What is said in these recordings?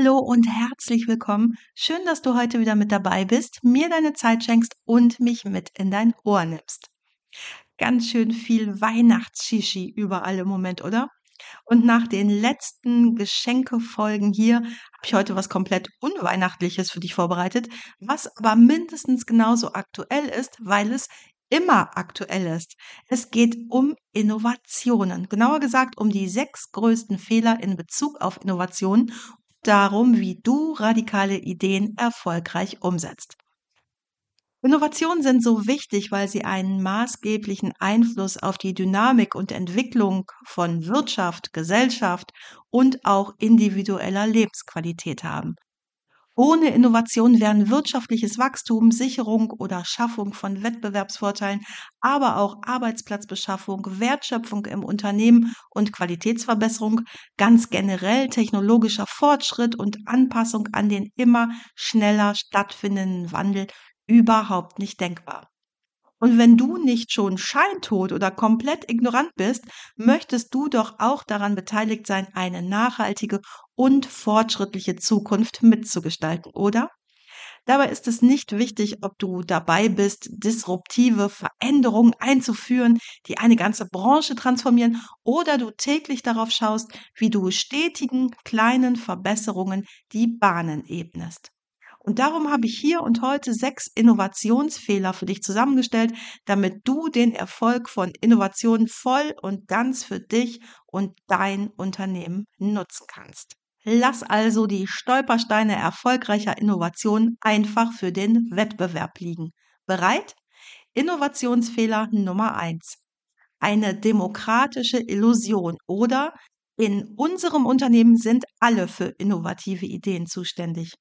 Hallo und herzlich willkommen. Schön, dass du heute wieder mit dabei bist, mir deine Zeit schenkst und mich mit in dein Ohr nimmst. Ganz schön viel Weihnachtsshishi überall im Moment, oder? Und nach den letzten Geschenkefolgen hier habe ich heute was komplett Unweihnachtliches für dich vorbereitet, was aber mindestens genauso aktuell ist, weil es immer aktuell ist. Es geht um Innovationen. Genauer gesagt um die sechs größten Fehler in Bezug auf Innovationen darum, wie du radikale Ideen erfolgreich umsetzt. Innovationen sind so wichtig, weil sie einen maßgeblichen Einfluss auf die Dynamik und Entwicklung von Wirtschaft, Gesellschaft und auch individueller Lebensqualität haben. Ohne Innovation wären wirtschaftliches Wachstum, Sicherung oder Schaffung von Wettbewerbsvorteilen, aber auch Arbeitsplatzbeschaffung, Wertschöpfung im Unternehmen und Qualitätsverbesserung, ganz generell technologischer Fortschritt und Anpassung an den immer schneller stattfindenden Wandel überhaupt nicht denkbar. Und wenn du nicht schon scheintot oder komplett ignorant bist, möchtest du doch auch daran beteiligt sein, eine nachhaltige und fortschrittliche Zukunft mitzugestalten, oder? Dabei ist es nicht wichtig, ob du dabei bist, disruptive Veränderungen einzuführen, die eine ganze Branche transformieren, oder du täglich darauf schaust, wie du stetigen kleinen Verbesserungen die Bahnen ebnest. Und darum habe ich hier und heute sechs Innovationsfehler für dich zusammengestellt, damit du den Erfolg von Innovationen voll und ganz für dich und dein Unternehmen nutzen kannst. Lass also die Stolpersteine erfolgreicher Innovation einfach für den Wettbewerb liegen. Bereit? Innovationsfehler Nummer eins: Eine demokratische Illusion oder in unserem Unternehmen sind alle für innovative Ideen zuständig.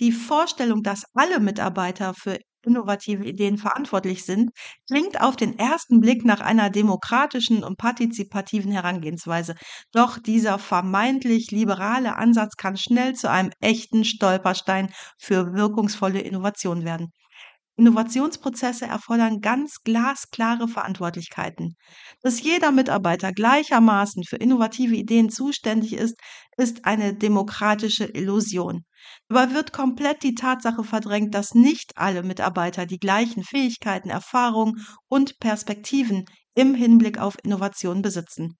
Die Vorstellung, dass alle Mitarbeiter für innovative Ideen verantwortlich sind, klingt auf den ersten Blick nach einer demokratischen und partizipativen Herangehensweise. Doch dieser vermeintlich liberale Ansatz kann schnell zu einem echten Stolperstein für wirkungsvolle Innovation werden. Innovationsprozesse erfordern ganz glasklare Verantwortlichkeiten. Dass jeder Mitarbeiter gleichermaßen für innovative Ideen zuständig ist, ist eine demokratische Illusion. Dabei wird komplett die Tatsache verdrängt, dass nicht alle Mitarbeiter die gleichen Fähigkeiten, Erfahrungen und Perspektiven im Hinblick auf Innovation besitzen.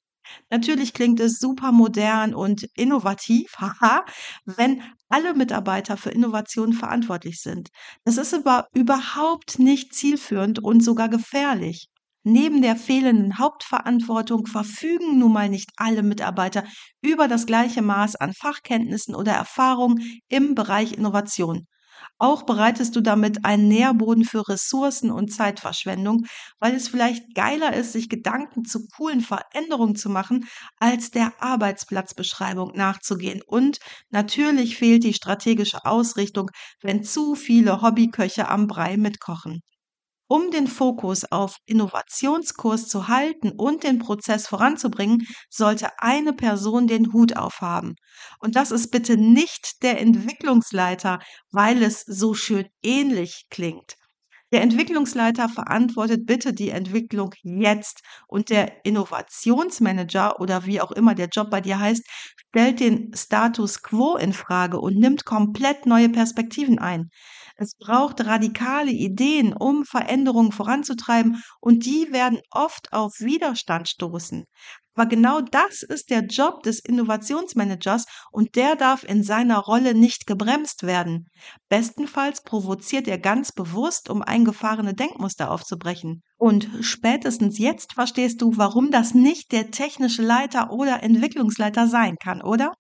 Natürlich klingt es super modern und innovativ, haha, wenn alle Mitarbeiter für Innovation verantwortlich sind. Das ist aber überhaupt nicht zielführend und sogar gefährlich. Neben der fehlenden Hauptverantwortung verfügen nun mal nicht alle Mitarbeiter über das gleiche Maß an Fachkenntnissen oder Erfahrung im Bereich Innovation. Auch bereitest du damit einen Nährboden für Ressourcen und Zeitverschwendung, weil es vielleicht geiler ist, sich Gedanken zu coolen Veränderungen zu machen, als der Arbeitsplatzbeschreibung nachzugehen. Und natürlich fehlt die strategische Ausrichtung, wenn zu viele Hobbyköche am Brei mitkochen. Um den Fokus auf Innovationskurs zu halten und den Prozess voranzubringen, sollte eine Person den Hut aufhaben. Und das ist bitte nicht der Entwicklungsleiter, weil es so schön ähnlich klingt. Der Entwicklungsleiter verantwortet bitte die Entwicklung jetzt und der Innovationsmanager oder wie auch immer der Job bei dir heißt, stellt den Status quo in Frage und nimmt komplett neue Perspektiven ein. Es braucht radikale Ideen, um Veränderungen voranzutreiben und die werden oft auf Widerstand stoßen. Aber genau das ist der Job des Innovationsmanagers und der darf in seiner Rolle nicht gebremst werden. Bestenfalls provoziert er ganz bewusst, um eingefahrene Denkmuster aufzubrechen. Und spätestens jetzt verstehst du, warum das nicht der technische Leiter oder Entwicklungsleiter sein kann, oder?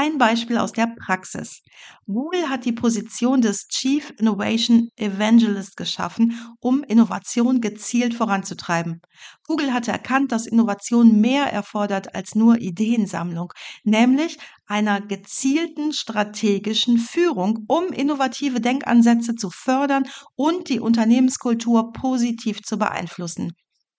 Ein Beispiel aus der Praxis. Google hat die Position des Chief Innovation Evangelist geschaffen, um Innovation gezielt voranzutreiben. Google hatte erkannt, dass Innovation mehr erfordert als nur Ideensammlung, nämlich einer gezielten strategischen Führung, um innovative Denkansätze zu fördern und die Unternehmenskultur positiv zu beeinflussen.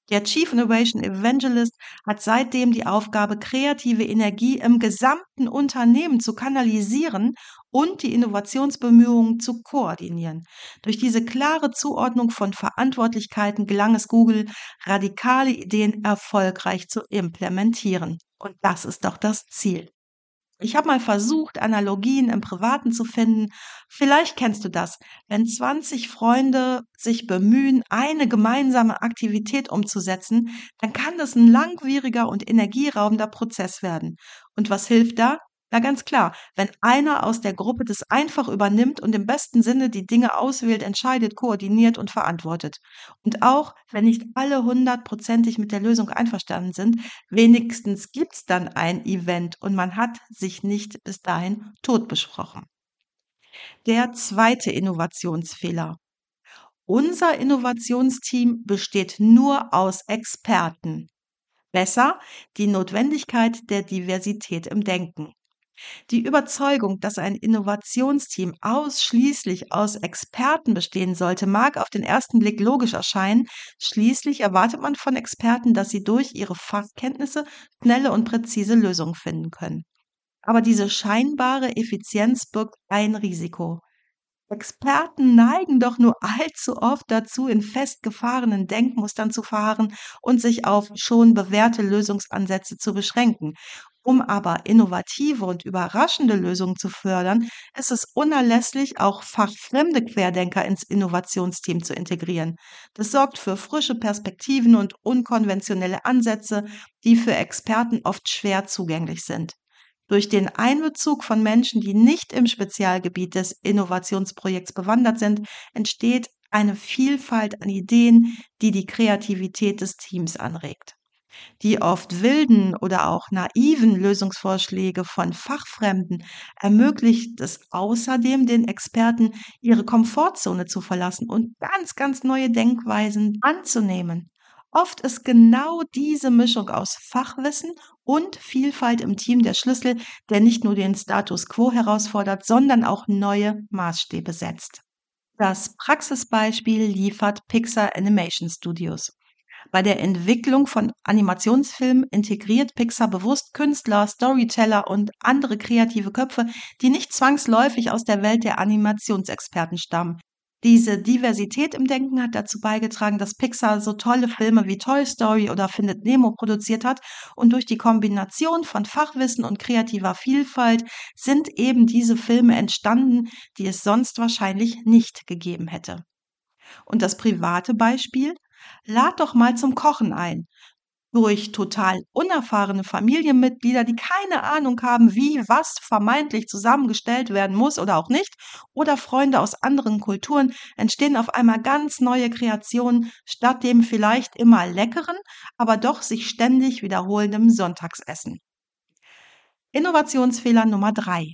Der Chief Innovation Evangelist hat seitdem die Aufgabe, kreative Energie im gesamten Unternehmen zu kanalisieren und die Innovationsbemühungen zu koordinieren. Durch diese klare Zuordnung von Verantwortlichkeiten gelang es Google, radikale Ideen erfolgreich zu implementieren. Und das ist doch das Ziel. Ich habe mal versucht, Analogien im Privaten zu finden. Vielleicht kennst du das, wenn 20 Freunde sich bemühen, eine gemeinsame Aktivität umzusetzen, dann kann das ein langwieriger und energieraubender Prozess werden. Und was hilft da? Na ganz klar, wenn einer aus der Gruppe das einfach übernimmt und im besten Sinne die Dinge auswählt, entscheidet, koordiniert und verantwortet. Und auch wenn nicht alle hundertprozentig mit der Lösung einverstanden sind, wenigstens gibt's dann ein Event und man hat sich nicht bis dahin tot besprochen. Der zweite Innovationsfehler. Unser Innovationsteam besteht nur aus Experten. Besser die Notwendigkeit der Diversität im Denken. Die Überzeugung, dass ein Innovationsteam ausschließlich aus Experten bestehen sollte, mag auf den ersten Blick logisch erscheinen. Schließlich erwartet man von Experten, dass sie durch ihre Fachkenntnisse schnelle und präzise Lösungen finden können. Aber diese scheinbare Effizienz birgt ein Risiko. Experten neigen doch nur allzu oft dazu, in festgefahrenen Denkmustern zu verharren und sich auf schon bewährte Lösungsansätze zu beschränken. Um aber innovative und überraschende Lösungen zu fördern, ist es unerlässlich, auch fachfremde Querdenker ins Innovationsteam zu integrieren. Das sorgt für frische Perspektiven und unkonventionelle Ansätze, die für Experten oft schwer zugänglich sind. Durch den Einbezug von Menschen, die nicht im Spezialgebiet des Innovationsprojekts bewandert sind, entsteht eine Vielfalt an Ideen, die die Kreativität des Teams anregt. Die oft wilden oder auch naiven Lösungsvorschläge von Fachfremden ermöglicht es außerdem den Experten, ihre Komfortzone zu verlassen und ganz, ganz neue Denkweisen anzunehmen. Oft ist genau diese Mischung aus Fachwissen und Vielfalt im Team der Schlüssel, der nicht nur den Status quo herausfordert, sondern auch neue Maßstäbe setzt. Das Praxisbeispiel liefert Pixar Animation Studios. Bei der Entwicklung von Animationsfilmen integriert Pixar bewusst Künstler, Storyteller und andere kreative Köpfe, die nicht zwangsläufig aus der Welt der Animationsexperten stammen. Diese Diversität im Denken hat dazu beigetragen, dass Pixar so tolle Filme wie Toy Story oder Findet Nemo produziert hat und durch die Kombination von Fachwissen und kreativer Vielfalt sind eben diese Filme entstanden, die es sonst wahrscheinlich nicht gegeben hätte. Und das private Beispiel? Lad doch mal zum Kochen ein durch total unerfahrene Familienmitglieder, die keine Ahnung haben, wie was vermeintlich zusammengestellt werden muss oder auch nicht, oder Freunde aus anderen Kulturen, entstehen auf einmal ganz neue Kreationen statt dem vielleicht immer leckeren, aber doch sich ständig wiederholenden Sonntagsessen. Innovationsfehler Nummer drei.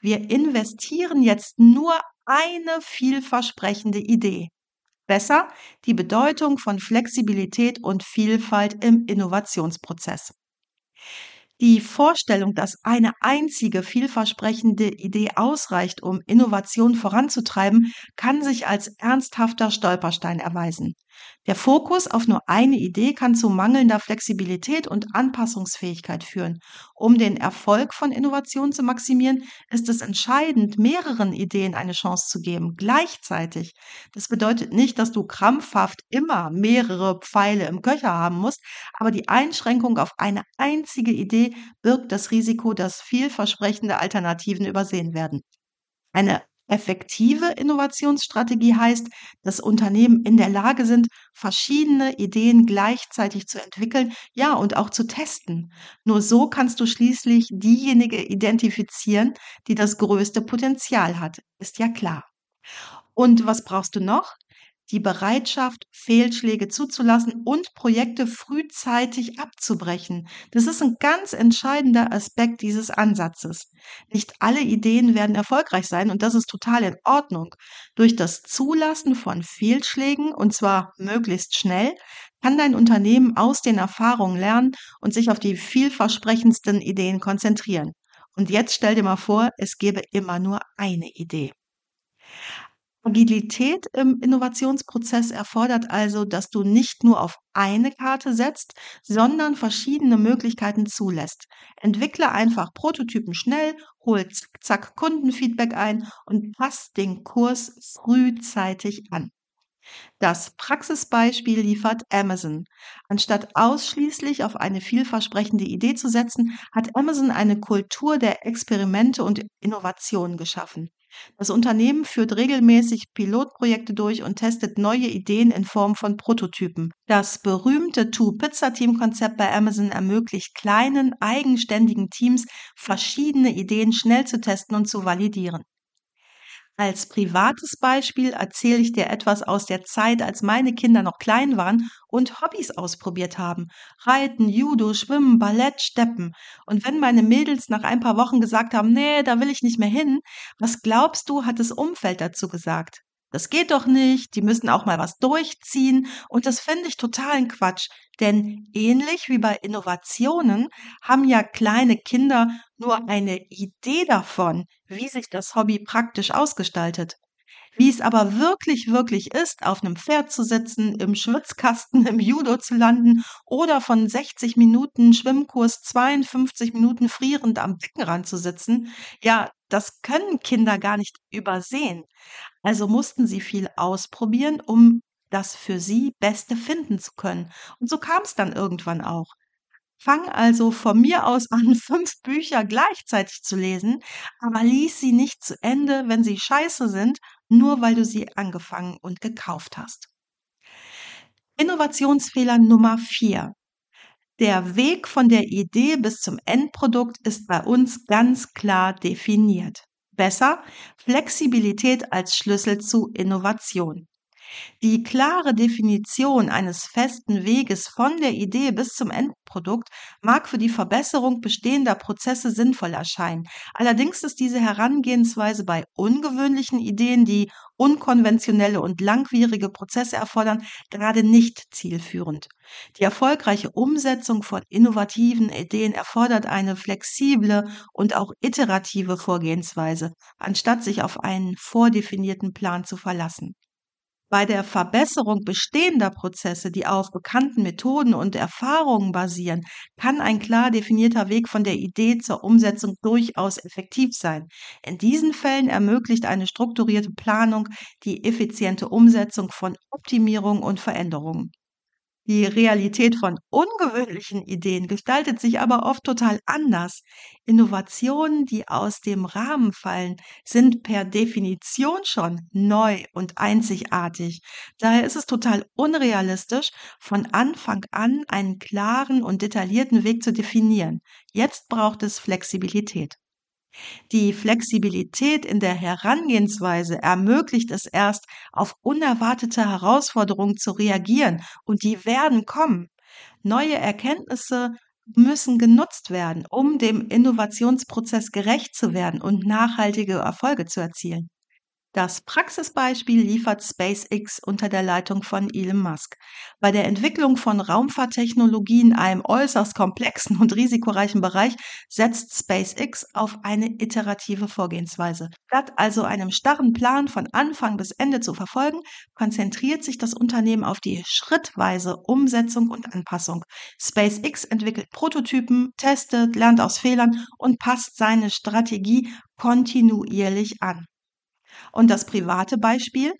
Wir investieren jetzt nur eine vielversprechende Idee. Besser die Bedeutung von Flexibilität und Vielfalt im Innovationsprozess. Die Vorstellung, dass eine einzige vielversprechende Idee ausreicht, um Innovation voranzutreiben, kann sich als ernsthafter Stolperstein erweisen. Der Fokus auf nur eine Idee kann zu mangelnder Flexibilität und Anpassungsfähigkeit führen. Um den Erfolg von Innovation zu maximieren, ist es entscheidend, mehreren Ideen eine Chance zu geben, gleichzeitig. Das bedeutet nicht, dass du krampfhaft immer mehrere Pfeile im Köcher haben musst, aber die Einschränkung auf eine einzige Idee birgt das Risiko, dass vielversprechende Alternativen übersehen werden. Eine Effektive Innovationsstrategie heißt, dass Unternehmen in der Lage sind, verschiedene Ideen gleichzeitig zu entwickeln, ja, und auch zu testen. Nur so kannst du schließlich diejenige identifizieren, die das größte Potenzial hat. Ist ja klar. Und was brauchst du noch? Die Bereitschaft, Fehlschläge zuzulassen und Projekte frühzeitig abzubrechen. Das ist ein ganz entscheidender Aspekt dieses Ansatzes. Nicht alle Ideen werden erfolgreich sein und das ist total in Ordnung. Durch das Zulassen von Fehlschlägen, und zwar möglichst schnell, kann dein Unternehmen aus den Erfahrungen lernen und sich auf die vielversprechendsten Ideen konzentrieren. Und jetzt stell dir mal vor, es gäbe immer nur eine Idee. Agilität im Innovationsprozess erfordert also, dass du nicht nur auf eine Karte setzt, sondern verschiedene Möglichkeiten zulässt. Entwickle einfach Prototypen schnell, hol zack Kundenfeedback ein und pass den Kurs frühzeitig an. Das Praxisbeispiel liefert Amazon. Anstatt ausschließlich auf eine vielversprechende Idee zu setzen, hat Amazon eine Kultur der Experimente und Innovationen geschaffen. Das Unternehmen führt regelmäßig Pilotprojekte durch und testet neue Ideen in Form von Prototypen. Das berühmte Two-Pizza-Team-Konzept bei Amazon ermöglicht kleinen, eigenständigen Teams, verschiedene Ideen schnell zu testen und zu validieren. Als privates Beispiel erzähle ich dir etwas aus der Zeit, als meine Kinder noch klein waren und Hobbys ausprobiert haben. Reiten, Judo, Schwimmen, Ballett, Steppen. Und wenn meine Mädels nach ein paar Wochen gesagt haben, nee, da will ich nicht mehr hin, was glaubst du, hat das Umfeld dazu gesagt? Das geht doch nicht, die müssen auch mal was durchziehen und das finde ich totalen Quatsch. Denn ähnlich wie bei Innovationen haben ja kleine Kinder nur eine Idee davon, wie sich das Hobby praktisch ausgestaltet. Wie es aber wirklich, wirklich ist, auf einem Pferd zu sitzen, im Schwitzkasten, im Judo zu landen oder von 60 Minuten Schwimmkurs 52 Minuten frierend am Beckenrand zu sitzen, ja, das können Kinder gar nicht übersehen. Also mussten sie viel ausprobieren, um das für sie Beste finden zu können. Und so kam es dann irgendwann auch. Fang also von mir aus an, fünf Bücher gleichzeitig zu lesen, aber lies sie nicht zu Ende, wenn sie scheiße sind, nur weil du sie angefangen und gekauft hast. Innovationsfehler Nummer vier: Der Weg von der Idee bis zum Endprodukt ist bei uns ganz klar definiert. Besser Flexibilität als Schlüssel zu Innovation. Die klare Definition eines festen Weges von der Idee bis zum Endprodukt mag für die Verbesserung bestehender Prozesse sinnvoll erscheinen. Allerdings ist diese Herangehensweise bei ungewöhnlichen Ideen, die unkonventionelle und langwierige Prozesse erfordern, gerade nicht zielführend. Die erfolgreiche Umsetzung von innovativen Ideen erfordert eine flexible und auch iterative Vorgehensweise, anstatt sich auf einen vordefinierten Plan zu verlassen. Bei der Verbesserung bestehender Prozesse, die auf bekannten Methoden und Erfahrungen basieren, kann ein klar definierter Weg von der Idee zur Umsetzung durchaus effektiv sein. In diesen Fällen ermöglicht eine strukturierte Planung die effiziente Umsetzung von Optimierung und Veränderungen. Die Realität von ungewöhnlichen Ideen gestaltet sich aber oft total anders. Innovationen, die aus dem Rahmen fallen, sind per Definition schon neu und einzigartig. Daher ist es total unrealistisch, von Anfang an einen klaren und detaillierten Weg zu definieren. Jetzt braucht es Flexibilität. Die Flexibilität in der Herangehensweise ermöglicht es erst, auf unerwartete Herausforderungen zu reagieren, und die werden kommen. Neue Erkenntnisse müssen genutzt werden, um dem Innovationsprozess gerecht zu werden und nachhaltige Erfolge zu erzielen. Das Praxisbeispiel liefert SpaceX unter der Leitung von Elon Musk. Bei der Entwicklung von Raumfahrttechnologien, einem äußerst komplexen und risikoreichen Bereich, setzt SpaceX auf eine iterative Vorgehensweise. Statt also einem starren Plan von Anfang bis Ende zu verfolgen, konzentriert sich das Unternehmen auf die schrittweise Umsetzung und Anpassung. SpaceX entwickelt Prototypen, testet, lernt aus Fehlern und passt seine Strategie kontinuierlich an. Und das private Beispiel?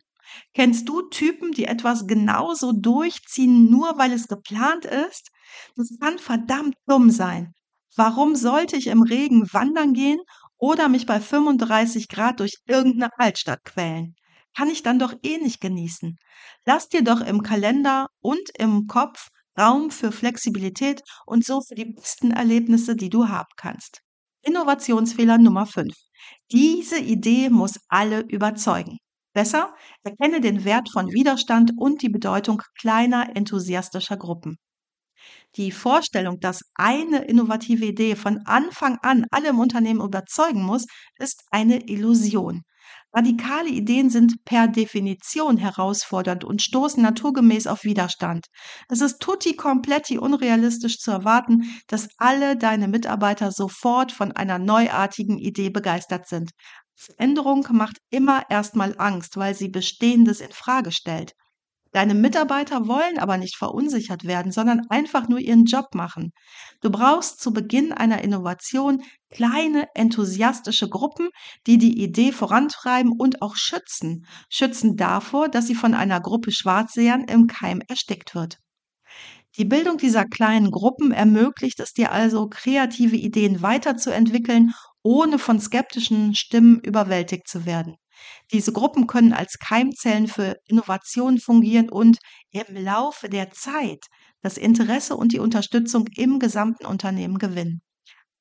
Kennst du Typen, die etwas genauso durchziehen, nur weil es geplant ist? Das kann verdammt dumm sein. Warum sollte ich im Regen wandern gehen oder mich bei 35 Grad durch irgendeine Altstadt quälen? Kann ich dann doch eh nicht genießen. Lass dir doch im Kalender und im Kopf Raum für Flexibilität und so für die besten Erlebnisse, die du haben kannst. Innovationsfehler Nummer 5. Diese Idee muss alle überzeugen. Besser, erkenne den Wert von Widerstand und die Bedeutung kleiner enthusiastischer Gruppen. Die Vorstellung, dass eine innovative Idee von Anfang an alle im Unternehmen überzeugen muss, ist eine Illusion. Radikale Ideen sind per Definition herausfordernd und stoßen naturgemäß auf Widerstand. Es ist tutti kompletti unrealistisch zu erwarten, dass alle deine Mitarbeiter sofort von einer neuartigen Idee begeistert sind. Veränderung macht immer erstmal Angst, weil sie Bestehendes in Frage stellt. Deine Mitarbeiter wollen aber nicht verunsichert werden, sondern einfach nur ihren Job machen. Du brauchst zu Beginn einer Innovation kleine enthusiastische Gruppen, die die Idee vorantreiben und auch schützen. Schützen davor, dass sie von einer Gruppe Schwarzsehern im Keim erstickt wird. Die Bildung dieser kleinen Gruppen ermöglicht es dir also, kreative Ideen weiterzuentwickeln, ohne von skeptischen Stimmen überwältigt zu werden. Diese Gruppen können als Keimzellen für Innovation fungieren und im Laufe der Zeit das Interesse und die Unterstützung im gesamten Unternehmen gewinnen.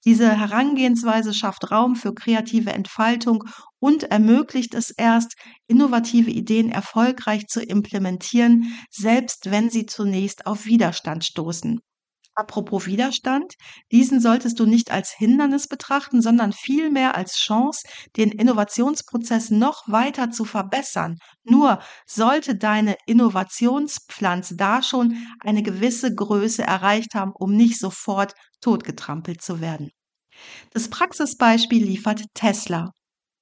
Diese Herangehensweise schafft Raum für kreative Entfaltung und ermöglicht es erst, innovative Ideen erfolgreich zu implementieren, selbst wenn sie zunächst auf Widerstand stoßen. Apropos Widerstand, diesen solltest du nicht als Hindernis betrachten, sondern vielmehr als Chance, den Innovationsprozess noch weiter zu verbessern. Nur sollte deine Innovationspflanze da schon eine gewisse Größe erreicht haben, um nicht sofort totgetrampelt zu werden. Das Praxisbeispiel liefert Tesla.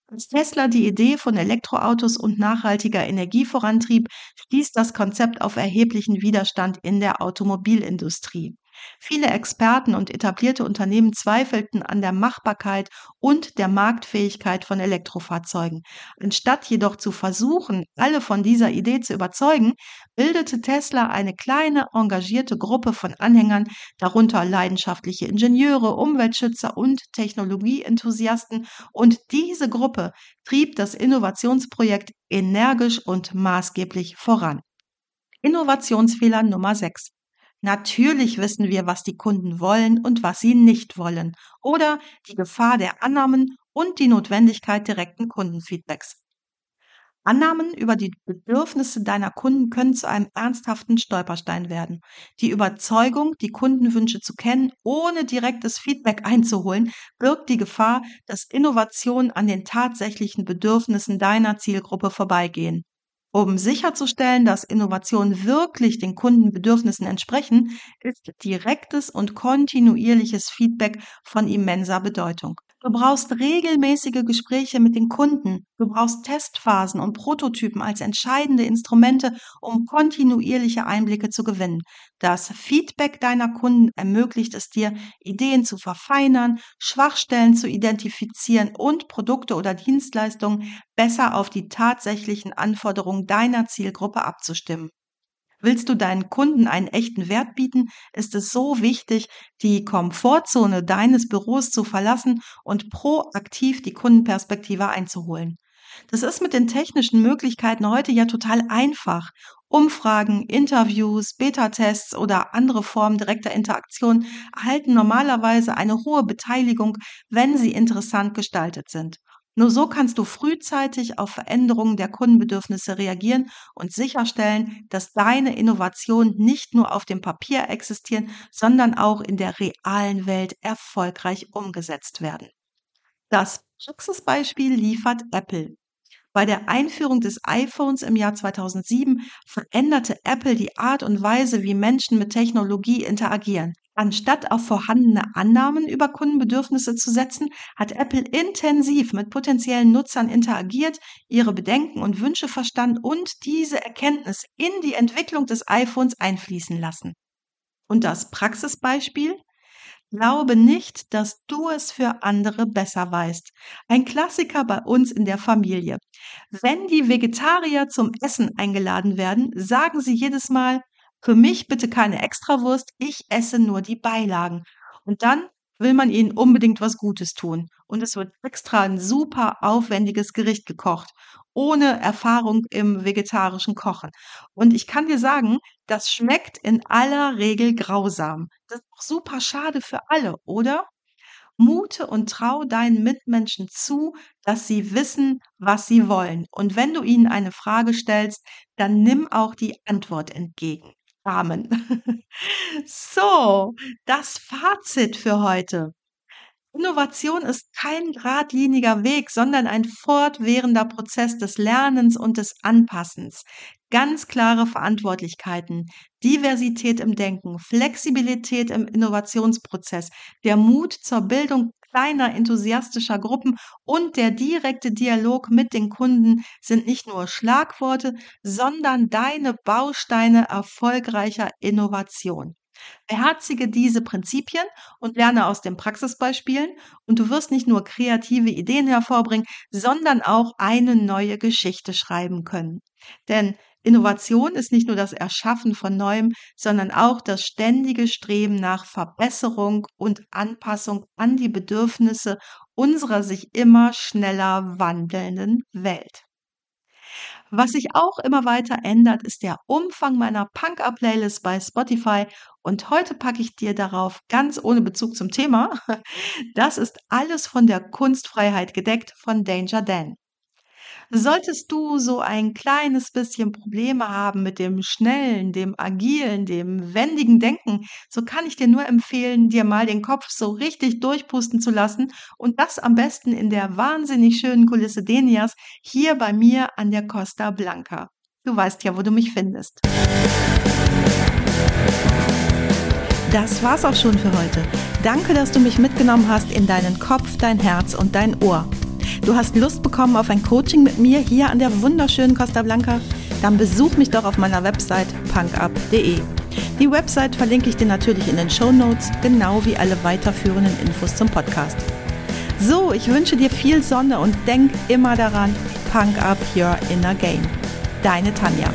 Als Tesla die Idee von Elektroautos und nachhaltiger Energie vorantrieb, stieß das Konzept auf erheblichen Widerstand in der Automobilindustrie. Viele Experten und etablierte Unternehmen zweifelten an der Machbarkeit und der Marktfähigkeit von Elektrofahrzeugen. Anstatt jedoch zu versuchen, alle von dieser Idee zu überzeugen, bildete Tesla eine kleine, engagierte Gruppe von Anhängern, darunter leidenschaftliche Ingenieure, Umweltschützer und Technologieenthusiasten, und diese Gruppe trieb das Innovationsprojekt energisch und maßgeblich voran. Innovationsfehler Nummer 6. Natürlich wissen wir, was die Kunden wollen und was sie nicht wollen oder die Gefahr der Annahmen und die Notwendigkeit direkten Kundenfeedbacks. Annahmen über die Bedürfnisse deiner Kunden können zu einem ernsthaften Stolperstein werden. Die Überzeugung, die Kundenwünsche zu kennen, ohne direktes Feedback einzuholen, birgt die Gefahr, dass Innovationen an den tatsächlichen Bedürfnissen deiner Zielgruppe vorbeigehen. Um sicherzustellen, dass Innovationen wirklich den Kundenbedürfnissen entsprechen, ist direktes und kontinuierliches Feedback von immenser Bedeutung. Du brauchst regelmäßige Gespräche mit den Kunden. Du brauchst Testphasen und Prototypen als entscheidende Instrumente, um kontinuierliche Einblicke zu gewinnen. Das Feedback deiner Kunden ermöglicht es dir, Ideen zu verfeinern, Schwachstellen zu identifizieren und Produkte oder Dienstleistungen besser auf die tatsächlichen Anforderungen deiner Zielgruppe abzustimmen. Willst du deinen Kunden einen echten Wert bieten, ist es so wichtig, die Komfortzone deines Büros zu verlassen und proaktiv die Kundenperspektive einzuholen. Das ist mit den technischen Möglichkeiten heute ja total einfach. Umfragen, Interviews, Beta-Tests oder andere Formen direkter Interaktion erhalten normalerweise eine hohe Beteiligung, wenn sie interessant gestaltet sind. Nur so kannst du frühzeitig auf Veränderungen der Kundenbedürfnisse reagieren und sicherstellen, dass deine Innovationen nicht nur auf dem Papier existieren, sondern auch in der realen Welt erfolgreich umgesetzt werden. Das Praxisbeispiel liefert Apple. Bei der Einführung des iPhones im Jahr 2007 veränderte Apple die Art und Weise, wie Menschen mit Technologie interagieren. Anstatt auf vorhandene Annahmen über Kundenbedürfnisse zu setzen, hat Apple intensiv mit potenziellen Nutzern interagiert, ihre Bedenken und Wünsche verstanden und diese Erkenntnis in die Entwicklung des iPhones einfließen lassen. Und das Praxisbeispiel? Glaube nicht, dass du es für andere besser weißt. Ein Klassiker bei uns in der Familie. Wenn die Vegetarier zum Essen eingeladen werden, sagen sie jedes Mal, für mich bitte keine Extrawurst, ich esse nur die Beilagen. Und dann will man ihnen unbedingt was Gutes tun. Und es wird extra ein super aufwendiges Gericht gekocht, ohne Erfahrung im vegetarischen Kochen. Und ich kann dir sagen, das schmeckt in aller Regel grausam. Das ist auch super schade für alle, oder? Mute und trau deinen Mitmenschen zu, dass sie wissen, was sie wollen. Und wenn du ihnen eine Frage stellst, dann nimm auch die Antwort entgegen. Amen. so, das Fazit für heute. Innovation ist kein geradliniger Weg, sondern ein fortwährender Prozess des Lernens und des Anpassens. Ganz klare Verantwortlichkeiten, Diversität im Denken, Flexibilität im Innovationsprozess, der Mut zur Bildung kleiner enthusiastischer Gruppen und der direkte Dialog mit den Kunden sind nicht nur Schlagworte, sondern deine Bausteine erfolgreicher Innovation. Beherzige diese Prinzipien und lerne aus den Praxisbeispielen und du wirst nicht nur kreative Ideen hervorbringen, sondern auch eine neue Geschichte schreiben können. Denn Innovation ist nicht nur das Erschaffen von Neuem, sondern auch das ständige Streben nach Verbesserung und Anpassung an die Bedürfnisse unserer sich immer schneller wandelnden Welt. Was sich auch immer weiter ändert, ist der Umfang meiner Punk-Up-Playlist bei Spotify. Und heute packe ich dir darauf ganz ohne Bezug zum Thema. Das ist alles von der Kunstfreiheit gedeckt von Danger Dan. Solltest du so ein kleines bisschen Probleme haben mit dem schnellen, dem agilen, dem wendigen Denken, so kann ich dir nur empfehlen, dir mal den Kopf so richtig durchpusten zu lassen und das am besten in der wahnsinnig schönen Kulisse Denias hier bei mir an der Costa Blanca. Du weißt ja, wo du mich findest. Das war's auch schon für heute. Danke, dass du mich mitgenommen hast in deinen Kopf, dein Herz und dein Ohr. Du hast Lust bekommen auf ein Coaching mit mir hier an der wunderschönen Costa Blanca? Dann besuch mich doch auf meiner Website punkup.de. Die Website verlinke ich dir natürlich in den Show Notes, genau wie alle weiterführenden Infos zum Podcast. So, ich wünsche dir viel Sonne und denk immer daran, Punk Up Your Inner Game. Deine Tanja.